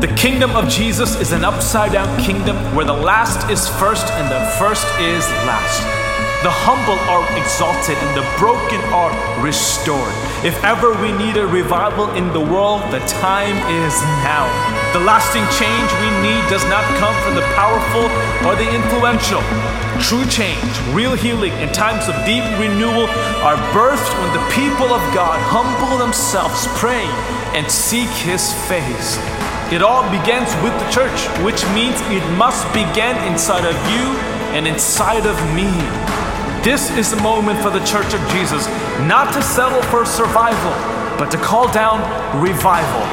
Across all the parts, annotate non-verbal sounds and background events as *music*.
The kingdom of Jesus is an upside down kingdom where the last is first and the first is last. The humble are exalted and the broken are restored. If ever we need a revival in the world, the time is now. The lasting change we need does not come from the powerful or the influential. True change, real healing, and times of deep renewal are birthed when the people of God humble themselves, pray, and seek His face. It all begins with the church, which means it must begin inside of you and inside of me. This is the moment for the church of Jesus not to settle for survival, but to call down revival.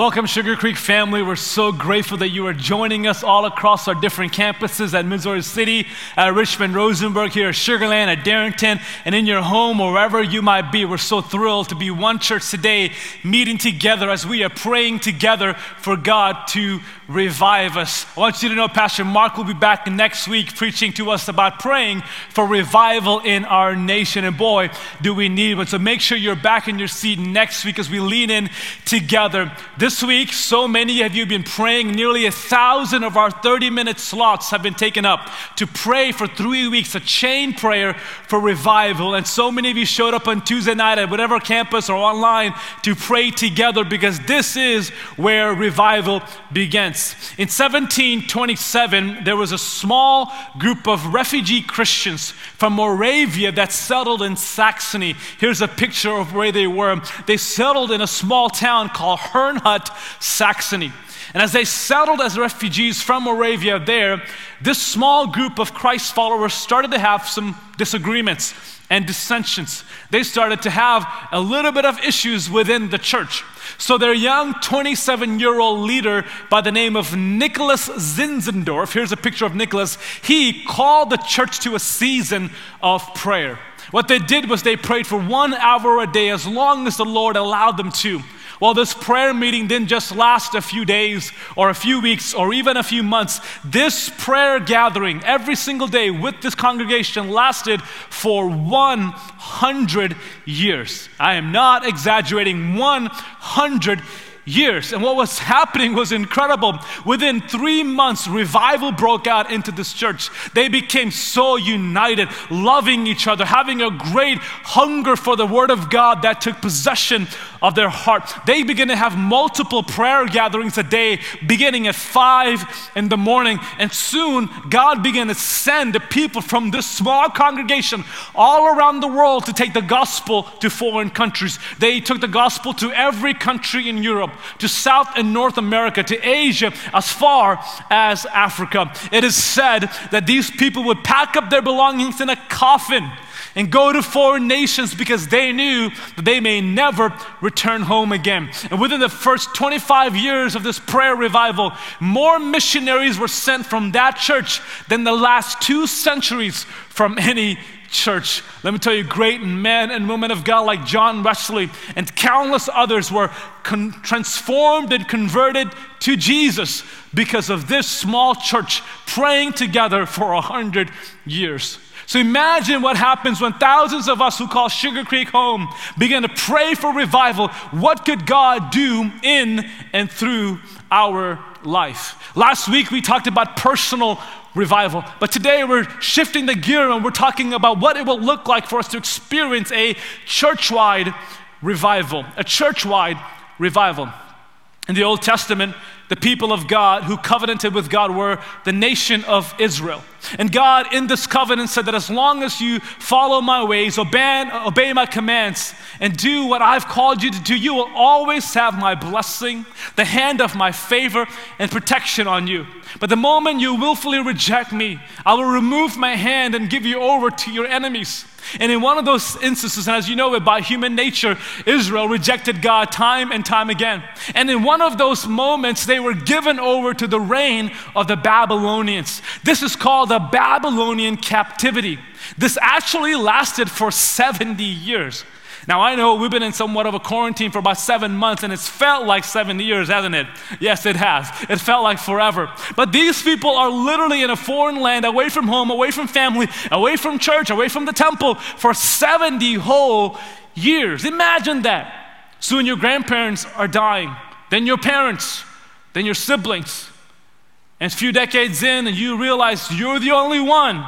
Welcome, Sugar Creek family. We're so grateful that you are joining us all across our different campuses at Missouri City, at Richmond, Rosenberg, here at Sugarland, at Darrington, and in your home or wherever you might be. We're so thrilled to be one church today, meeting together as we are praying together for God to revive us. I want you to know Pastor Mark will be back next week preaching to us about praying for revival in our nation. And boy, do we need one. So make sure you're back in your seat next week as we lean in together. This week, so many of you have been praying. Nearly a thousand of our 30 minute slots have been taken up to pray for three weeks, a chain prayer for revival. And so many of you showed up on Tuesday night at whatever campus or online to pray together because this is where revival begins. In 1727, there was a small group of refugee Christians from Moravia that settled in Saxony. Here's a picture of where they were. They settled in a small town called Herrnhut, Saxony. And as they settled as refugees from Moravia there, this small group of Christ followers started to have some disagreements and dissensions. They started to have a little bit of issues within the church. So their young 27 year old leader by the name of Nicholas Zinzendorf, here's a picture of Nicholas, he called the church to a season of prayer. What they did was they prayed for one hour a day as long as the Lord allowed them to. Well, this prayer meeting didn't just last a few days or a few weeks or even a few months. This prayer gathering every single day with this congregation lasted for 100 years. I am not exaggerating, 100 years. And what was happening was incredible. Within three months, revival broke out into this church. They became so united, loving each other, having a great hunger for the Word of God that took possession of their heart. They began to have multiple prayer gatherings a day, beginning at five in the morning. And soon, God began to send the people from this small congregation all around the world to take the gospel to foreign countries. They took the gospel to every country in Europe, to South and North America, to Asia, as far as Africa. It is said that these people would pack up their belongings in a coffin and go to foreign nations because they knew that they may never return home again. And within the first 25 years of this prayer revival, more missionaries were sent from that church than the last two centuries from any church. Let me tell you, great men and women of God like John Wesley and countless others were con- transformed and converted to Jesus because of this small church praying together for a hundred years. So imagine what happens when thousands of us who call Sugar Creek home begin to pray for revival. What could God do in and through our life? Last week we talked about personal revival, but today we're shifting the gear and we're talking about what it will look like for us to experience a church wide revival. A church wide revival. In the Old Testament, the people of God who covenanted with God were the nation of Israel. And God, in this covenant, said that as long as you follow my ways, obey, obey my commands, and do what I've called you to do, you will always have my blessing, the hand of my favor, and protection on you. But the moment you willfully reject me, I will remove my hand and give you over to your enemies. And in one of those instances, and as you know it by human nature, Israel rejected God time and time again. And in one of those moments, they were given over to the reign of the Babylonians. This is called the Babylonian captivity. This actually lasted for 70 years. Now, I know we've been in somewhat of a quarantine for about seven months, and it's felt like seven years, hasn't it? Yes, it has. It felt like forever. But these people are literally in a foreign land, away from home, away from family, away from church, away from the temple for 70 whole years. Imagine that. Soon your grandparents are dying, then your parents, then your siblings. And a few decades in, and you realize you're the only one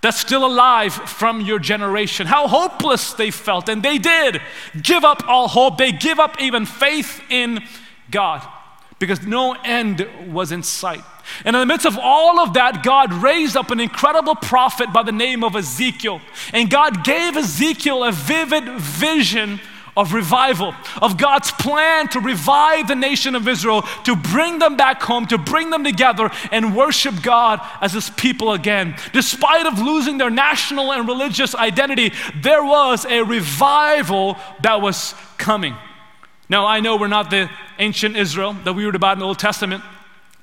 that's still alive from your generation. How hopeless they felt, and they did give up all hope. They give up even faith in God because no end was in sight. And in the midst of all of that, God raised up an incredible prophet by the name of Ezekiel. And God gave Ezekiel a vivid vision of revival, of God's plan to revive the nation of Israel, to bring them back home, to bring them together and worship God as his people again. Despite of losing their national and religious identity, there was a revival that was coming. Now, I know we're not the ancient Israel that we read about in the Old Testament.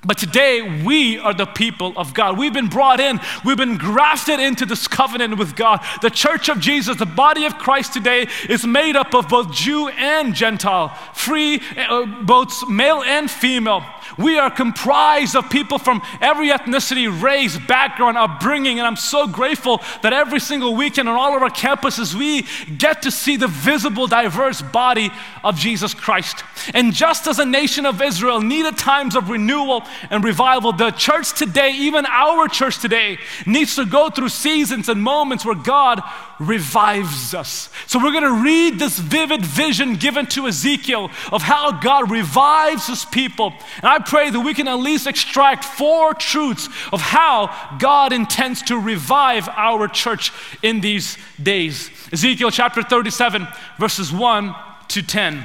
But today, we are the people of God. We've been brought in, we've been grafted into this covenant with God. The church of Jesus, the body of Christ today, is made up of both Jew and Gentile, free, uh, both male and female. We are comprised of people from every ethnicity, race, background, upbringing, and I'm so grateful that every single weekend on all of our campuses we get to see the visible, diverse body of Jesus Christ. And just as a nation of Israel needed times of renewal and revival, the church today, even our church today, needs to go through seasons and moments where God revives us. So we're going to read this vivid vision given to Ezekiel of how God revives his people. And I pray that we can at least extract four truths of how God intends to revive our church in these days. Ezekiel chapter 37, verses 1 to 10.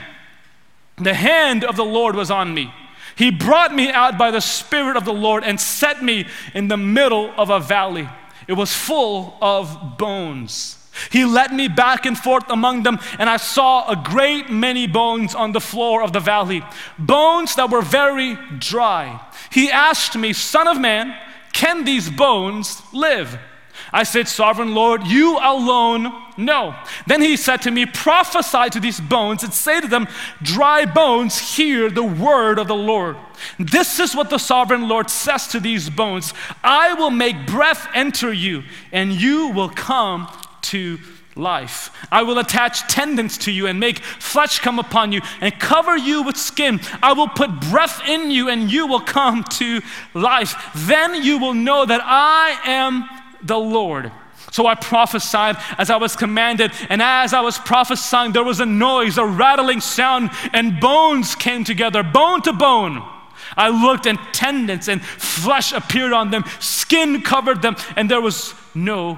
The hand of the Lord was on me. He brought me out by the Spirit of the Lord and set me in the middle of a valley. It was full of bones. He led me back and forth among them, and I saw a great many bones on the floor of the valley, bones that were very dry. He asked me, Son of man, can these bones live? I said, Sovereign Lord, you alone know. Then he said to me, Prophesy to these bones and say to them, Dry bones, hear the word of the Lord. This is what the sovereign Lord says to these bones I will make breath enter you, and you will come to life. I will attach tendons to you and make flesh come upon you and cover you with skin. I will put breath in you and you will come to life. Then you will know that I am the Lord. So I prophesied as I was commanded, and as I was prophesying, there was a noise, a rattling sound, and bones came together, bone to bone. I looked, and tendons and flesh appeared on them, skin covered them, and there was no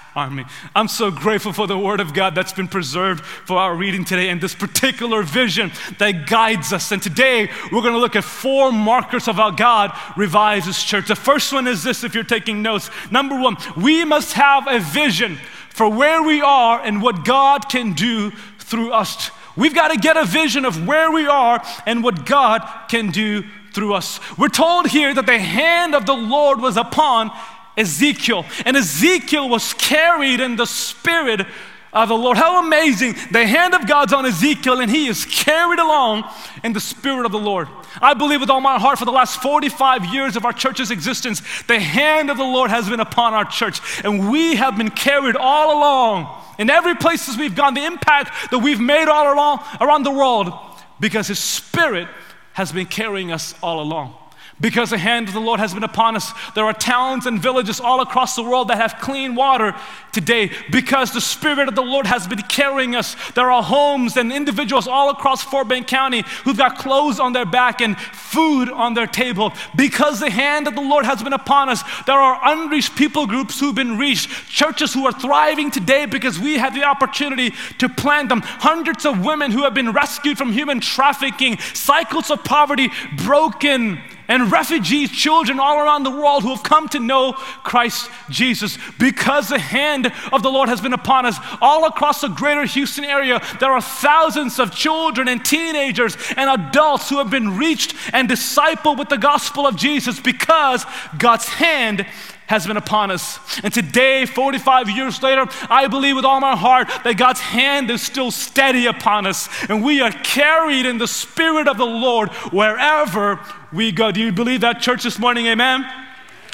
army. I'm so grateful for the Word of God that's been preserved for our reading today and this particular vision that guides us. And today we're going to look at four markers of how God revives His church. The first one is this if you're taking notes. Number one, we must have a vision for where we are and what God can do through us. We've got to get a vision of where we are and what God can do through us. We're told here that the hand of the Lord was upon Ezekiel. And Ezekiel was carried in the spirit of the Lord. How amazing. The hand of God's on Ezekiel and he is carried along in the spirit of the Lord. I believe with all my heart for the last 45 years of our church's existence, the hand of the Lord has been upon our church and we have been carried all along in every places we've gone, the impact that we've made all along around the world because his spirit has been carrying us all along. Because the hand of the Lord has been upon us. There are towns and villages all across the world that have clean water today because the Spirit of the Lord has been carrying us. There are homes and individuals all across Fort Bend County who've got clothes on their back and food on their table because the hand of the Lord has been upon us. There are unreached people groups who've been reached, churches who are thriving today because we have the opportunity to plant them, hundreds of women who have been rescued from human trafficking, cycles of poverty broken and refugees, children all around the world who have come to know Christ Jesus. Because the hand of the Lord has been upon us all across the greater Houston area, there are thousands of children and teenagers and adults who have been reached and discipled with the gospel of Jesus because God's hand has been upon us. And today, 45 years later, I believe with all my heart that God's hand is still steady upon us. And we are carried in the Spirit of the Lord wherever we go. Do you believe that, church, this morning? Amen?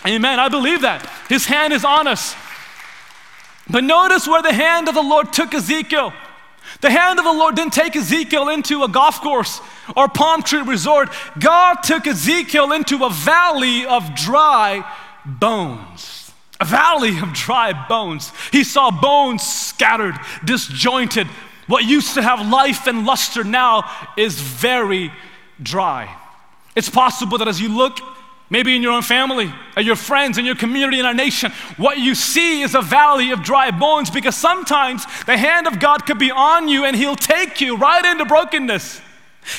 Amen. I believe that. His hand is on us. But notice where the hand of the Lord took Ezekiel. The hand of the Lord didn't take Ezekiel into a golf course or palm tree resort. God took Ezekiel into a valley of dry bones, a valley of dry bones. He saw bones scattered, disjointed. What used to have life and luster now is very dry. It's possible that as you look, maybe in your own family, at your friends, in your community, in our nation, what you see is a valley of dry bones because sometimes the hand of God could be on you and He'll take you right into brokenness.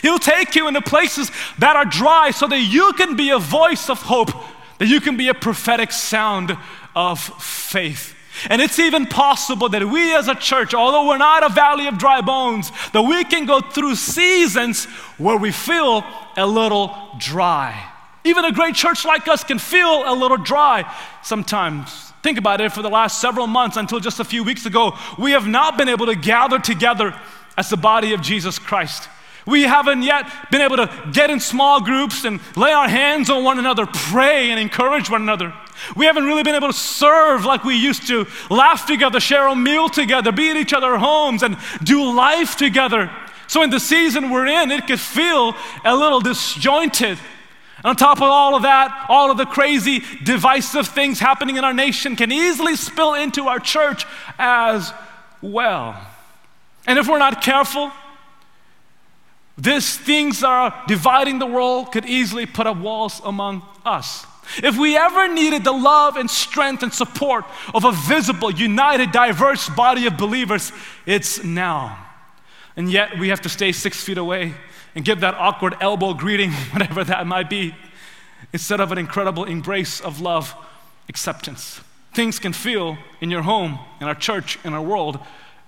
He'll take you into places that are dry so that you can be a voice of hope that you can be a prophetic sound of faith. And it's even possible that we as a church, although we're not a valley of dry bones, that we can go through seasons where we feel a little dry. Even a great church like us can feel a little dry sometimes. Think about it for the last several months until just a few weeks ago, we have not been able to gather together as the body of Jesus Christ. We haven't yet been able to get in small groups and lay our hands on one another, pray and encourage one another. We haven't really been able to serve like we used to, laugh together, share a meal together, be at each other's homes, and do life together. So, in the season we're in, it could feel a little disjointed. And on top of all of that, all of the crazy, divisive things happening in our nation can easily spill into our church as well. And if we're not careful, these things that are dividing the world could easily put up walls among us. If we ever needed the love and strength and support of a visible, united, diverse body of believers, it's now. And yet we have to stay six feet away and give that awkward elbow greeting, *laughs* whatever that might be, instead of an incredible embrace of love, acceptance. Things can feel in your home, in our church, in our world,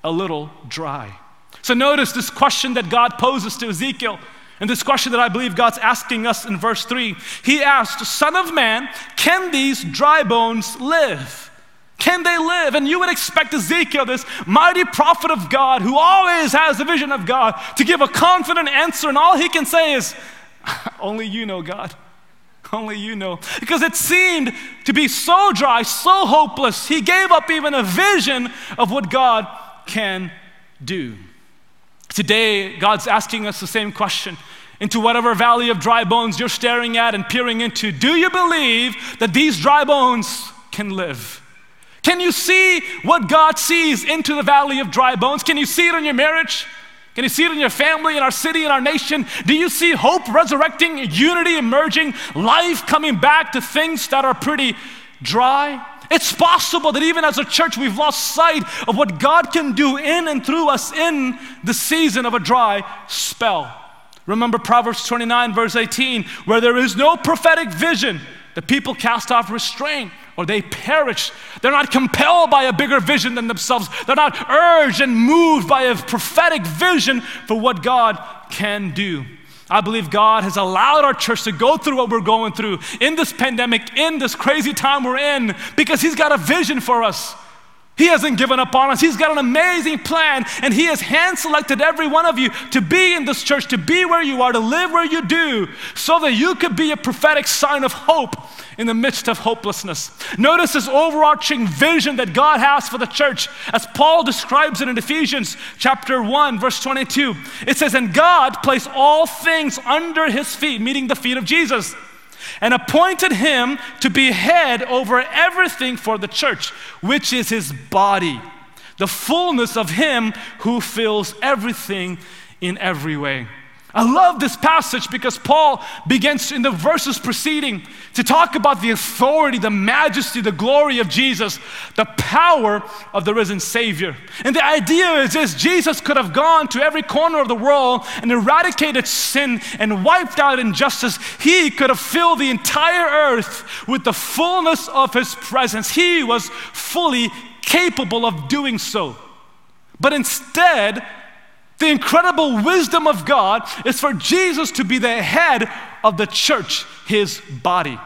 a little dry. So notice this question that God poses to Ezekiel. And this question that I believe God's asking us in verse 3. He asked, Son of man, can these dry bones live? Can they live? And you would expect Ezekiel, this mighty prophet of God who always has the vision of God, to give a confident answer. And all he can say is, *laughs* Only you know, God. Only you know. Because it seemed to be so dry, so hopeless, he gave up even a vision of what God can do. Today, God's asking us the same question into whatever valley of dry bones you're staring at and peering into. Do you believe that these dry bones can live? Can you see what God sees into the valley of dry bones? Can you see it in your marriage? Can you see it in your family, in our city, in our nation? Do you see hope resurrecting, unity emerging, life coming back to things that are pretty dry? It's possible that even as a church, we've lost sight of what God can do in and through us in the season of a dry spell. Remember Proverbs 29, verse 18, where there is no prophetic vision, the people cast off restraint or they perish. They're not compelled by a bigger vision than themselves. They're not urged and moved by a prophetic vision for what God can do. I believe God has allowed our church to go through what we're going through in this pandemic, in this crazy time we're in, because He's got a vision for us. He hasn't given up on us. He's got an amazing plan, and He has hand selected every one of you to be in this church, to be where you are, to live where you do, so that you could be a prophetic sign of hope in the midst of hopelessness. Notice this overarching vision that God has for the church, as Paul describes it in Ephesians chapter 1, verse 22. It says, And God placed all things under his feet, meaning the feet of Jesus. And appointed him to be head over everything for the church, which is his body, the fullness of him who fills everything in every way. I love this passage because Paul begins in the verses preceding to talk about the authority, the majesty, the glory of Jesus, the power of the risen Savior. And the idea is this Jesus could have gone to every corner of the world and eradicated sin and wiped out injustice. He could have filled the entire earth with the fullness of His presence. He was fully capable of doing so. But instead, the incredible wisdom of God is for Jesus to be the head of the church, his body.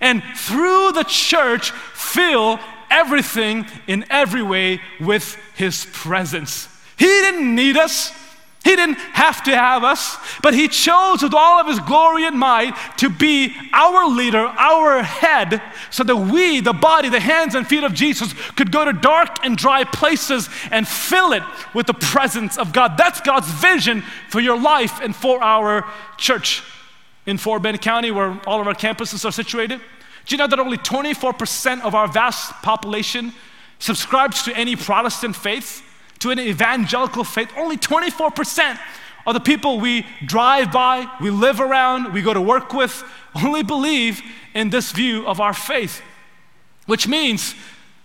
And through the church, fill everything in every way with his presence. He didn't need us. He didn't have to have us, but He chose with all of His glory and might to be our leader, our head, so that we, the body, the hands and feet of Jesus, could go to dark and dry places and fill it with the presence of God. That's God's vision for your life and for our church in Fort Bend County, where all of our campuses are situated. Do you know that only 24% of our vast population subscribes to any Protestant faith? To an evangelical faith, only 24% of the people we drive by, we live around, we go to work with, only believe in this view of our faith. Which means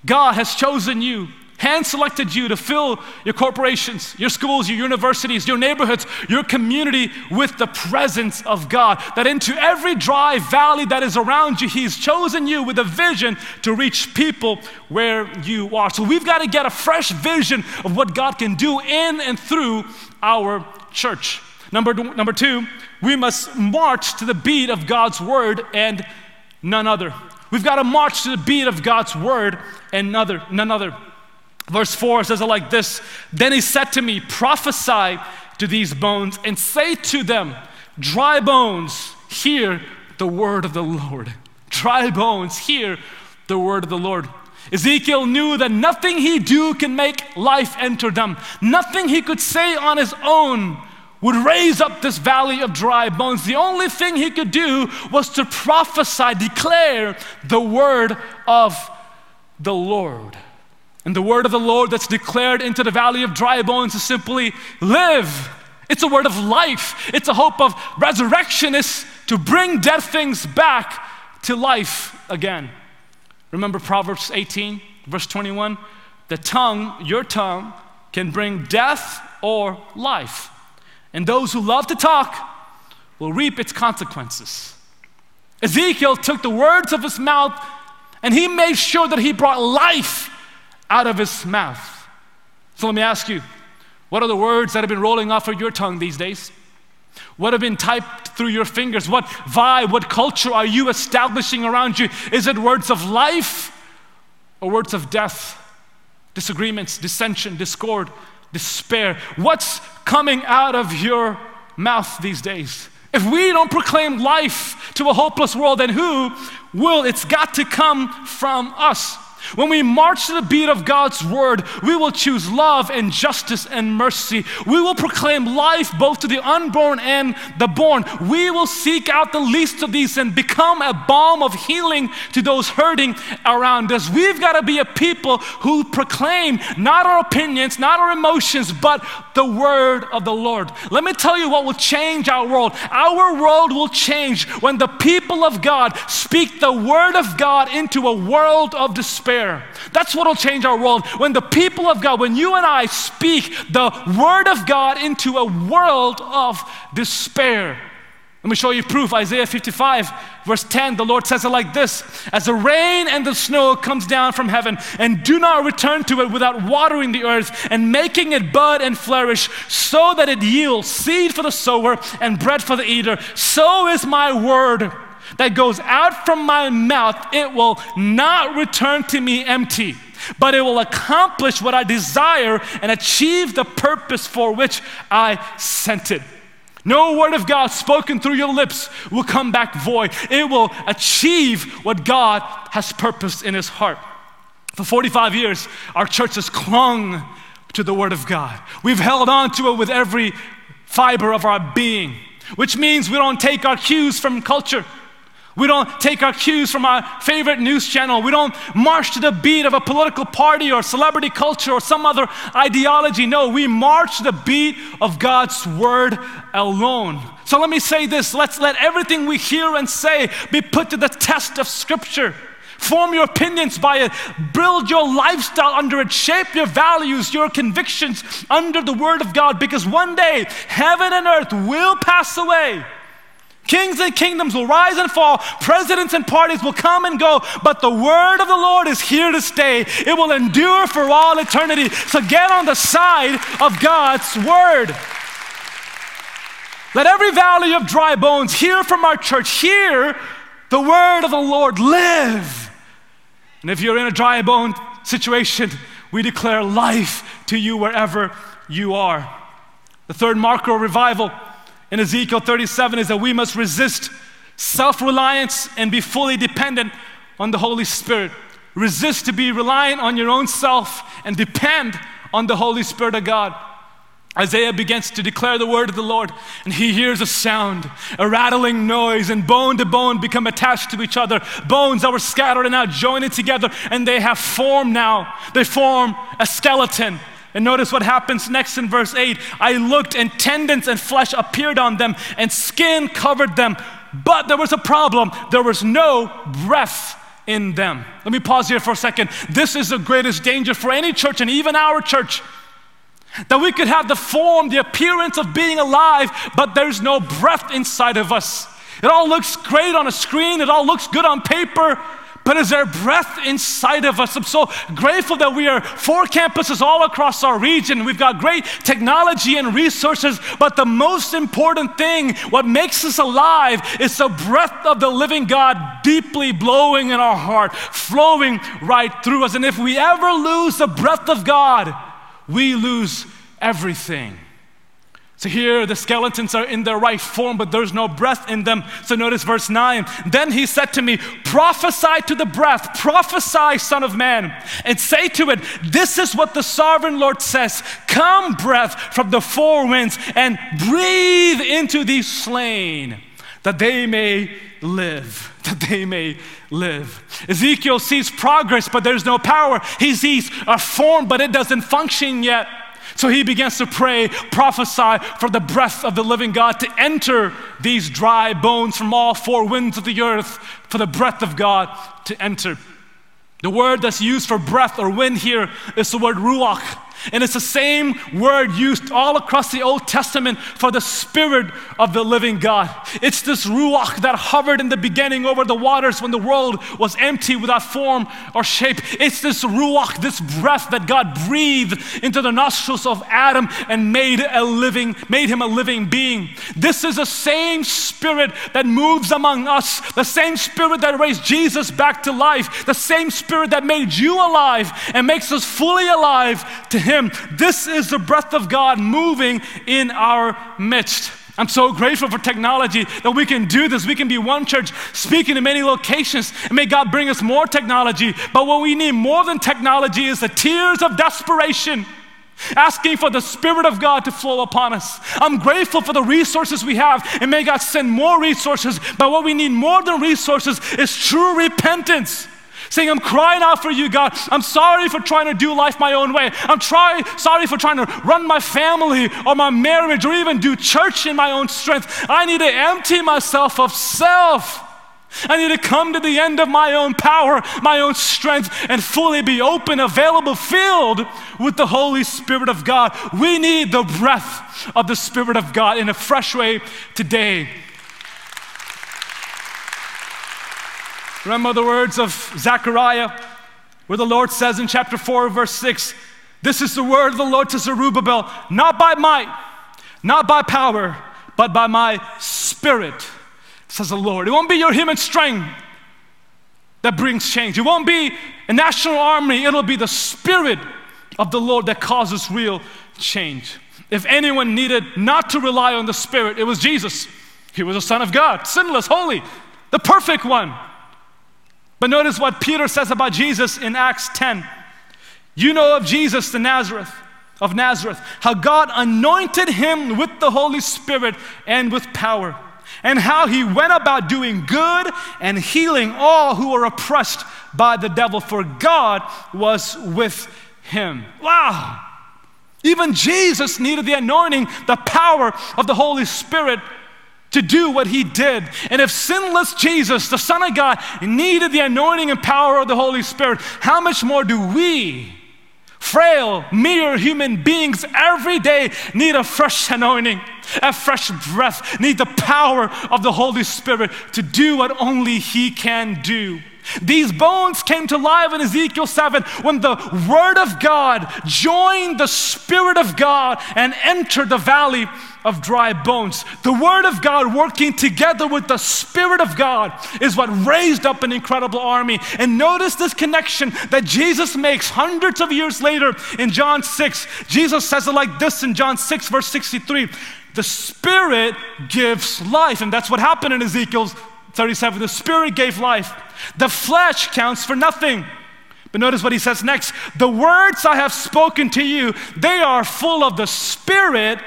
God has chosen you hand selected you to fill your corporations, your schools, your universities, your neighborhoods, your community with the presence of God. That into every dry valley that is around you, He's chosen you with a vision to reach people where you are. So we've got to get a fresh vision of what God can do in and through our church. Number, number two, we must march to the beat of God's word and none other. We've got to march to the beat of God's word and none none other. Verse 4 says it like this Then he said to me, Prophesy to these bones and say to them, Dry bones, hear the word of the Lord. *laughs* Dry bones, hear the word of the Lord. Ezekiel knew that nothing he do can make life enter them. Nothing he could say on his own would raise up this valley of dry bones. The only thing he could do was to prophesy, declare the word of the Lord. And the word of the Lord that's declared into the valley of dry bones is simply live. It's a word of life. It's a hope of resurrection. It's to bring dead things back to life again. Remember Proverbs 18, verse 21? The tongue, your tongue, can bring death or life. And those who love to talk will reap its consequences. Ezekiel took the words of his mouth and he made sure that he brought life out of his mouth. So let me ask you what are the words that have been rolling off of your tongue these days? What have been typed through your fingers? What vibe, what culture are you establishing around you? Is it words of life or words of death? Disagreements, dissension, discord, despair. What's coming out of your mouth these days? If we don't proclaim life to a hopeless world, then who will? It's got to come from us. When we march to the beat of God's word, we will choose love and justice and mercy. We will proclaim life both to the unborn and the born. We will seek out the least of these and become a balm of healing to those hurting around us. We've got to be a people who proclaim not our opinions, not our emotions, but the word of the Lord. Let me tell you what will change our world. Our world will change when the people of God speak the word of God into a world of despair despair. That's what will change our world. When the people of God, when you and I speak the word of God into a world of despair. Let me show you proof. Isaiah 55, verse 10, the Lord says it like this As the rain and the snow comes down from heaven, and do not return to it without watering the earth and making it bud and flourish, so that it yields seed for the sower and bread for the eater, so is my word that goes out from my mouth, it will not return to me empty, but it will accomplish what I desire and achieve the purpose for which I sent it. No word of God spoken through your lips will come back void. It will achieve what God has purposed in his heart. For 45 years, our church has clung to the word of God. We've held on to it with every fiber of our being, which means we don't take our cues from culture. We don't take our cues from our favorite news channel. We don't march to the beat of a political party or celebrity culture or some other ideology. No, we march to the beat of God's word alone. So let me say this let's let everything we hear and say be put to the test of Scripture. Form your opinions by it. Build your lifestyle under it. Shape your values, your convictions under the Word of God because one day heaven and earth will pass away. Kings and kingdoms will rise and fall, presidents and parties will come and go, but the word of the Lord is here to stay. It will endure for all eternity. So get on the side of God's word. Let every valley of dry bones hear from our church, hear the word of the Lord live. And if you're in a dry bone situation, we declare life to you wherever you are. The third marker of revival in Ezekiel 37 is that we must resist self reliance and be fully dependent on the Holy Spirit. Resist to be reliant on your own self and depend on the Holy Spirit of God. Isaiah begins to declare the word of the Lord, and he hears a sound, a rattling noise, and bone to bone become attached to each other. Bones that were scattered are now joined together, and they have formed now. They form a skeleton. And notice what happens next in verse 8. I looked, and tendons and flesh appeared on them, and skin covered them. But there was a problem there was no breath in them. Let me pause here for a second. This is the greatest danger for any church, and even our church. That we could have the form, the appearance of being alive, but there's no breath inside of us. It all looks great on a screen, it all looks good on paper, but is there breath inside of us? I'm so grateful that we are four campuses all across our region. We've got great technology and resources, but the most important thing, what makes us alive, is the breath of the living God deeply blowing in our heart, flowing right through us. And if we ever lose the breath of God, we lose everything. So here the skeletons are in their right form, but there's no breath in them. So notice verse 9. Then he said to me, Prophesy to the breath, prophesy, Son of Man, and say to it, This is what the sovereign Lord says Come, breath from the four winds, and breathe into these slain, that they may live. *laughs* That they may live. Ezekiel sees progress, but there's no power. He sees a form, but it doesn't function yet. So he begins to pray, prophesy for the breath of the living God to enter these dry bones from all four winds of the earth, for the breath of God to enter. The word that's used for breath or wind here is the word ruach. And it's the same word used all across the Old Testament for the Spirit of the living God. It's this Ruach that hovered in the beginning over the waters when the world was empty without form or shape. It's this Ruach, this breath that God breathed into the nostrils of Adam and made a living, made him a living being. This is the same Spirit that moves among us, the same Spirit that raised Jesus back to life, the same Spirit that made you alive and makes us fully alive to him. This is the breath of God moving in our midst. I'm so grateful for technology that we can do this. We can be one church speaking in many locations, and may God bring us more technology. But what we need more than technology is the tears of desperation asking for the Spirit of God to flow upon us. I'm grateful for the resources we have, and may God send more resources. But what we need more than resources is true repentance saying, I'm crying out for you, God. I'm sorry for trying to do life my own way. I'm try, sorry for trying to run my family or my marriage or even do church in my own strength. I need to empty myself of self. I need to come to the end of my own power, my own strength, and fully be open, available, filled with the Holy Spirit of God. We need the breath of the Spirit of God in a fresh way today. Remember the words of Zechariah, where the Lord says in chapter 4, verse 6, This is the word of the Lord to Zerubbabel, not by might, not by power, but by my spirit, says the Lord. It won't be your human strength that brings change. It won't be a national army, it'll be the spirit of the Lord that causes real change. If anyone needed not to rely on the Spirit, it was Jesus. He was the Son of God, sinless, holy, the perfect one. But notice what Peter says about Jesus in Acts 10. You know of Jesus the Nazareth, of Nazareth, how God anointed him with the Holy Spirit and with power, and how he went about doing good and healing all who were oppressed by the devil, for God was with him. Wow! Even Jesus needed the anointing, the power of the Holy Spirit to do what he did. And if sinless Jesus, the Son of God, needed the anointing and power of the Holy Spirit, how much more do we? frail, mere human beings every day need a fresh anointing, a fresh breath, need the power of the Holy Spirit to do what only He can do. These bones came to life in Ezekiel 7 when the Word of God joined the Spirit of God and entered the valley of dry bones. The Word of God working together with the Spirit of God is what raised up an incredible army. And notice this connection that Jesus makes hundreds of years later in John 6. Jesus says it like this in John 6, verse 63 The Spirit gives life. And that's what happened in Ezekiel 37. The Spirit gave life, the flesh counts for nothing. But notice what he says next. The words I have spoken to you, they are full of the Spirit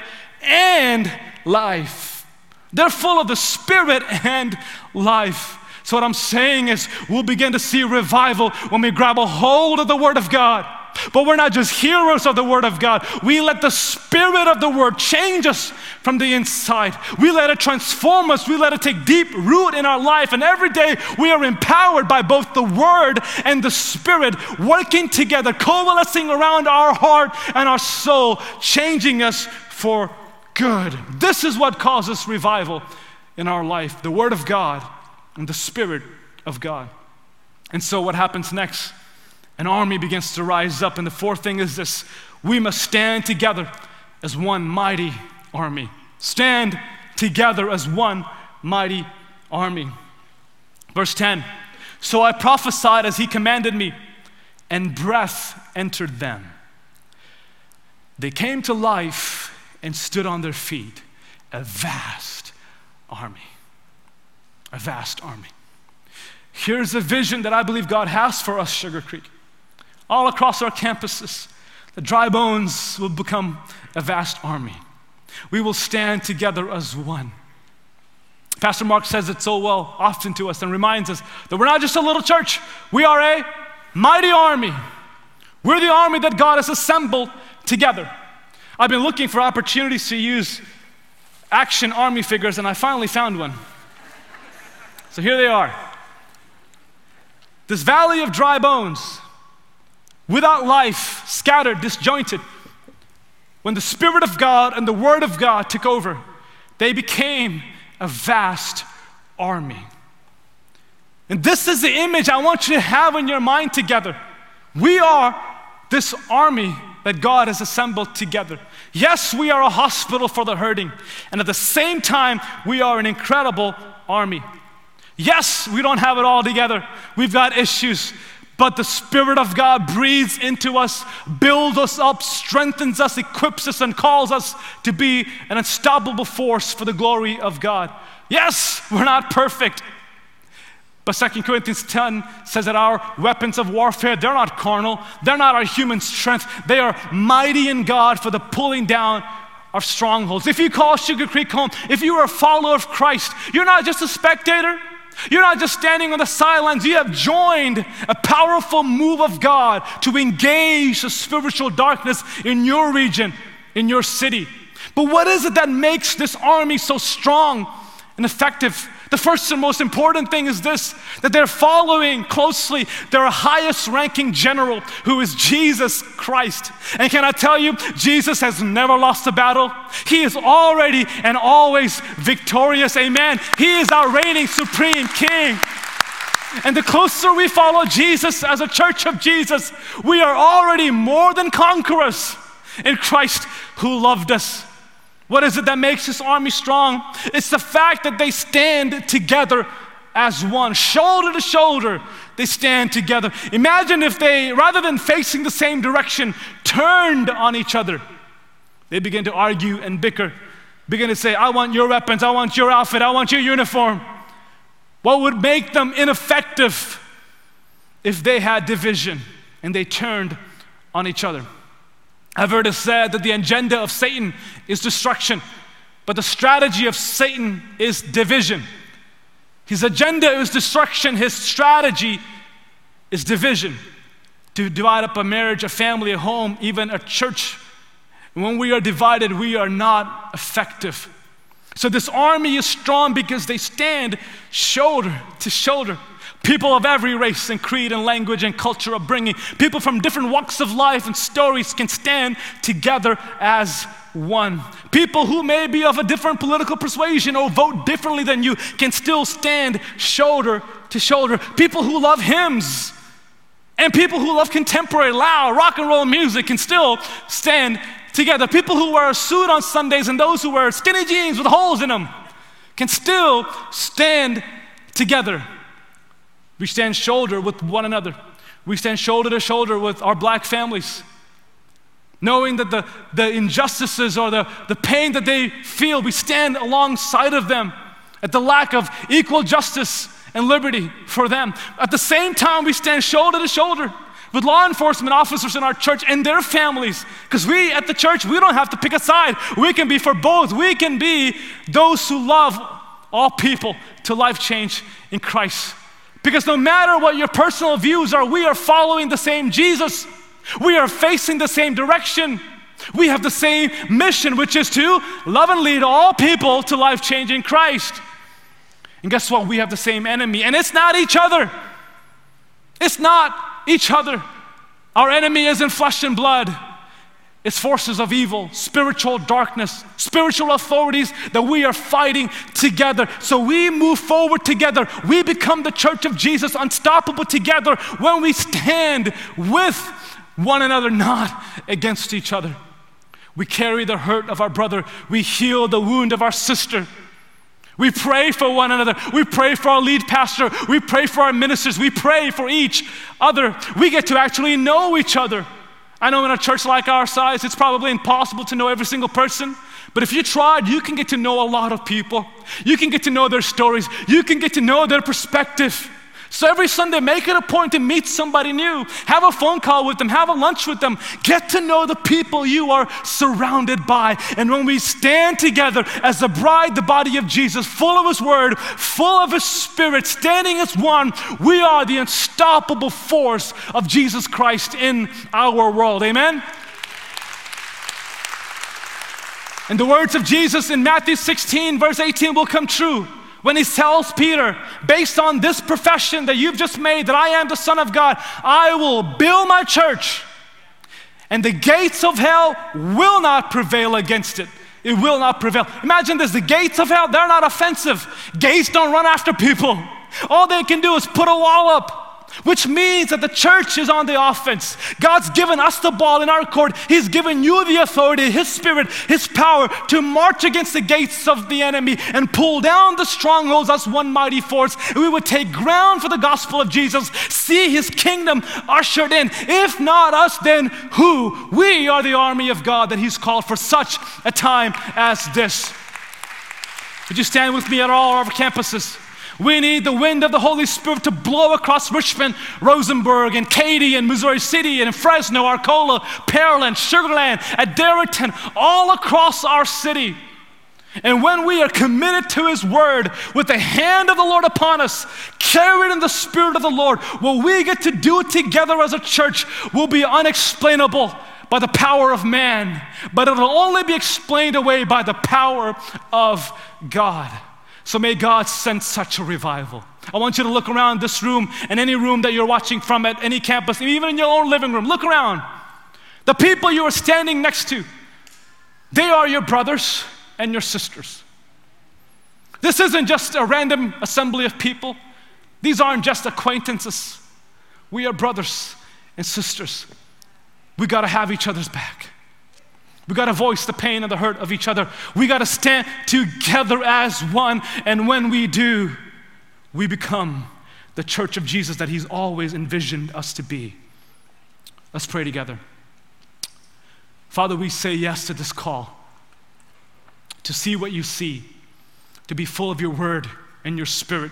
and life. They're full of the Spirit and life. So, what I'm saying is, we'll begin to see revival when we grab a hold of the Word of God. But we're not just hearers of the Word of God. We let the Spirit of the Word change us from the inside. We let it transform us. We let it take deep root in our life. And every day we are empowered by both the Word and the Spirit working together, coalescing around our heart and our soul, changing us for good. This is what causes revival in our life the Word of God and the Spirit of God. And so, what happens next? An army begins to rise up. And the fourth thing is this we must stand together as one mighty army. Stand together as one mighty army. Verse 10 So I prophesied as he commanded me, and breath entered them. They came to life and stood on their feet, a vast army. A vast army. Here's a vision that I believe God has for us, Sugar Creek. All across our campuses, the dry bones will become a vast army. We will stand together as one. Pastor Mark says it so well often to us and reminds us that we're not just a little church, we are a mighty army. We're the army that God has assembled together. I've been looking for opportunities to use action army figures, and I finally found one. So here they are. This valley of dry bones, without life, scattered, disjointed. When the Spirit of God and the Word of God took over, they became a vast army. And this is the image I want you to have in your mind together. We are this army that God has assembled together. Yes, we are a hospital for the hurting, and at the same time, we are an incredible army. Yes, we don't have it all together. We've got issues, but the Spirit of God breathes into us, builds us up, strengthens us, equips us, and calls us to be an unstoppable force for the glory of God. Yes, we're not perfect. But 2 Corinthians 10 says that our weapons of warfare, they're not carnal, they're not our human strength, they are mighty in God for the pulling down of strongholds. If you call Sugar Creek home, if you are a follower of Christ, you're not just a spectator. You're not just standing on the sidelines, you have joined a powerful move of God to engage the spiritual darkness in your region, in your city. But what is it that makes this army so strong and effective? The first and most important thing is this that they're following closely their highest ranking general, who is Jesus Christ. And can I tell you, Jesus has never lost a battle. He is already and always victorious. Amen. He is our reigning supreme king. And the closer we follow Jesus as a church of Jesus, we are already more than conquerors in Christ who loved us. What is it that makes this army strong? It's the fact that they stand together as one, shoulder to shoulder, they stand together. Imagine if they, rather than facing the same direction, turned on each other. They begin to argue and bicker, begin to say, I want your weapons, I want your outfit, I want your uniform. What would make them ineffective if they had division and they turned on each other? I've heard it said that the agenda of Satan is destruction. But the strategy of Satan is division. His agenda is destruction, his strategy is division to divide up a marriage, a family, a home, even a church. When we are divided, we are not effective. So, this army is strong because they stand shoulder to shoulder. People of every race and creed and language and culture upbringing, people from different walks of life and stories can stand together as one. People who may be of a different political persuasion or vote differently than you can still stand shoulder to shoulder. People who love hymns and people who love contemporary, loud rock and roll music can still stand together. People who wear a suit on Sundays and those who wear skinny jeans with holes in them can still stand together. We stand shoulder with one another. We stand shoulder to shoulder with our black families. Knowing that the, the injustices or the, the pain that they feel, we stand alongside of them at the lack of equal justice and liberty for them. At the same time, we stand shoulder to shoulder with law enforcement officers in our church and their families. Because we at the church, we don't have to pick a side. We can be for both. We can be those who love all people to life change in Christ. Because no matter what your personal views are, we are following the same Jesus. We are facing the same direction. We have the same mission, which is to love and lead all people to life changing Christ. And guess what? We have the same enemy, and it's not each other. It's not each other. Our enemy isn't flesh and blood. It's forces of evil, spiritual darkness, spiritual authorities that we are fighting together. So we move forward together. We become the church of Jesus, unstoppable together when we stand with one another, not against each other. We carry the hurt of our brother, we heal the wound of our sister. We pray for one another. We pray for our lead pastor. We pray for our ministers. We pray for each other. We get to actually know each other. I know in a church like our size, it's probably impossible to know every single person. But if you tried, you can get to know a lot of people. You can get to know their stories. You can get to know their perspective. So every Sunday, make it a point to meet somebody new. Have a phone call with them, have a lunch with them. Get to know the people you are surrounded by. And when we stand together as the bride, the body of Jesus, full of His Word, full of His Spirit, standing as one, we are the unstoppable force of Jesus Christ in our world. Amen? And the words of Jesus in Matthew 16, verse 18 will come true when he tells Peter, based on this profession that you've just made, that I am the Son of God, I will build my church, and the gates of hell will not prevail against it. It will not prevail. Imagine this the gates of hell, they're not offensive. Gates don't run after people. All they can do is put a wall up which means that the church is on the offense. God's given us the ball in our court. He's given you the authority, His Spirit, His power to march against the gates of the enemy and pull down the strongholds as one mighty force. We would take ground for the gospel of Jesus, see His kingdom ushered in. If not us, then who? We are the army of God that He's called for such a time as this. Would you stand with me at all our campuses? We need the wind of the Holy Spirit to blow across Richmond, Rosenberg, and Katy, and Missouri City, and Fresno, Arcola, Pearland, Sugarland, at all across our city. And when we are committed to His Word with the hand of the Lord upon us, carried in the Spirit of the Lord, what we get to do together as a church will be unexplainable by the power of man, but it'll only be explained away by the power of God. So may God send such a revival. I want you to look around this room and any room that you're watching from at any campus, even in your own living room. Look around. The people you are standing next to, they are your brothers and your sisters. This isn't just a random assembly of people, these aren't just acquaintances. We are brothers and sisters. We got to have each other's back. We got to voice the pain and the hurt of each other. We got to stand together as one. And when we do, we become the church of Jesus that He's always envisioned us to be. Let's pray together. Father, we say yes to this call to see what you see, to be full of your word and your spirit,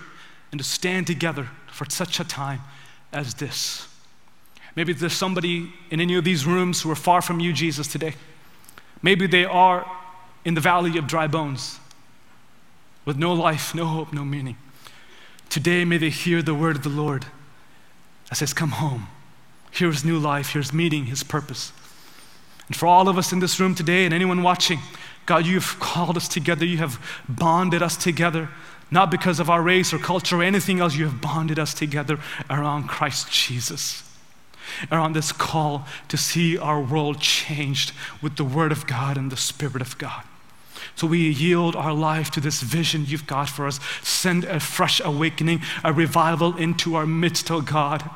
and to stand together for such a time as this. Maybe there's somebody in any of these rooms who are far from you, Jesus, today. Maybe they are in the valley of dry bones with no life, no hope, no meaning. Today, may they hear the word of the Lord that says, Come home. Here's new life, here's meaning, His purpose. And for all of us in this room today and anyone watching, God, you've called us together, you have bonded us together, not because of our race or culture or anything else, you have bonded us together around Christ Jesus. Around this call to see our world changed with the Word of God and the Spirit of God. So we yield our life to this vision you've got for us. Send a fresh awakening, a revival into our midst, oh God.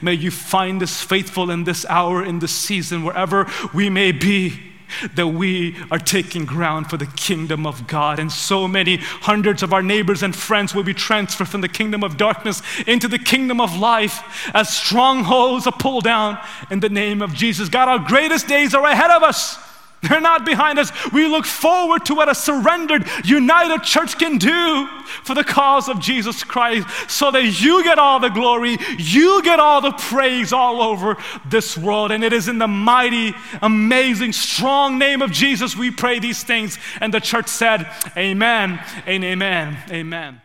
May you find us faithful in this hour, in this season, wherever we may be, that we are taking ground for the kingdom of God. And so many hundreds of our neighbors and friends will be transferred from the kingdom of darkness into the kingdom of life as strongholds are pulled down in the name of Jesus. God, our greatest days are ahead of us. They're not behind us. We look forward to what a surrendered, united church can do for the cause of Jesus Christ so that you get all the glory, you get all the praise all over this world. And it is in the mighty, amazing, strong name of Jesus we pray these things. And the church said, Amen and amen. Amen.